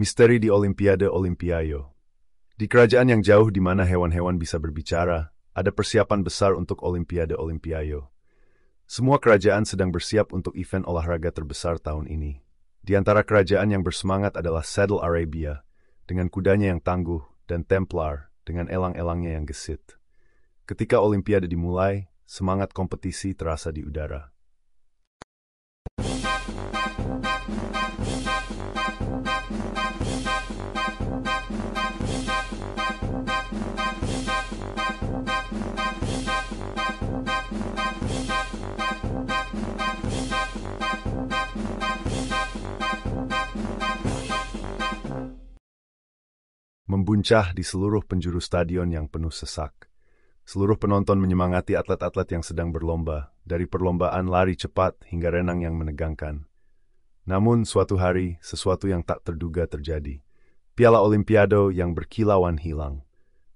Misteri di Olimpiade Olimpiayo Di kerajaan yang jauh di mana hewan-hewan bisa berbicara, ada persiapan besar untuk Olimpiade Olimpiayo. Semua kerajaan sedang bersiap untuk event olahraga terbesar tahun ini. Di antara kerajaan yang bersemangat adalah Saddle Arabia, dengan kudanya yang tangguh, dan Templar, dengan elang-elangnya yang gesit. Ketika Olimpiade dimulai, semangat kompetisi terasa di udara. Membuncah di seluruh penjuru stadion yang penuh sesak. Seluruh penonton menyemangati atlet-atlet yang sedang berlomba, dari perlombaan lari cepat hingga renang yang menegangkan. Namun suatu hari, sesuatu yang tak terduga terjadi. Piala Olimpiado yang berkilauan hilang.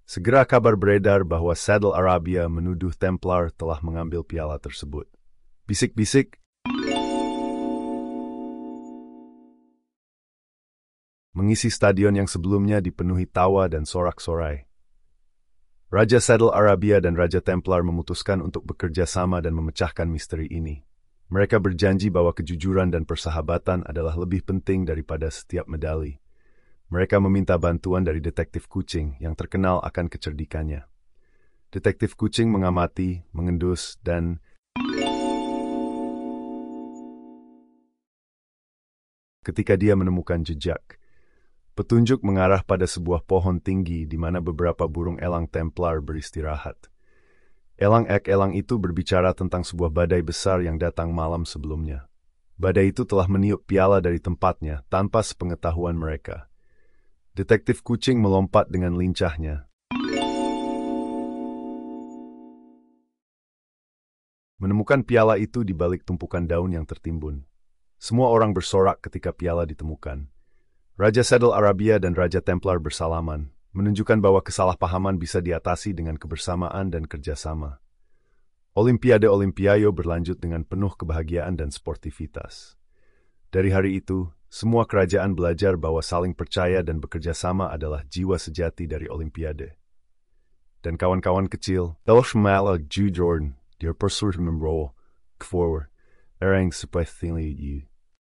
Segera kabar beredar bahwa Saddle Arabia menuduh Templar telah mengambil piala tersebut. Bisik-bisik, mengisi stadion yang sebelumnya dipenuhi tawa dan sorak-sorai. Raja Saddle Arabia dan Raja Templar memutuskan untuk bekerja sama dan memecahkan misteri ini. Mereka berjanji bahwa kejujuran dan persahabatan adalah lebih penting daripada setiap medali. Mereka meminta bantuan dari detektif kucing yang terkenal akan kecerdikannya. Detektif kucing mengamati, mengendus, dan ketika dia menemukan jejak, Petunjuk mengarah pada sebuah pohon tinggi di mana beberapa burung elang Templar beristirahat. Elang ek elang itu berbicara tentang sebuah badai besar yang datang malam sebelumnya. Badai itu telah meniup piala dari tempatnya tanpa sepengetahuan mereka. Detektif kucing melompat dengan lincahnya. Menemukan piala itu di balik tumpukan daun yang tertimbun. Semua orang bersorak ketika piala ditemukan. Raja Saddle Arabia dan Raja Templar bersalaman, menunjukkan bahwa kesalahpahaman bisa diatasi dengan kebersamaan dan kerjasama. Olimpiade Olimpiayo berlanjut dengan penuh kebahagiaan dan sportivitas. Dari hari itu, semua kerajaan belajar bahwa saling percaya dan bekerja sama adalah jiwa sejati dari Olimpiade. Dan kawan-kawan kecil, Elsh Mala Jordan, persuruh membawa forward, orang seperti you.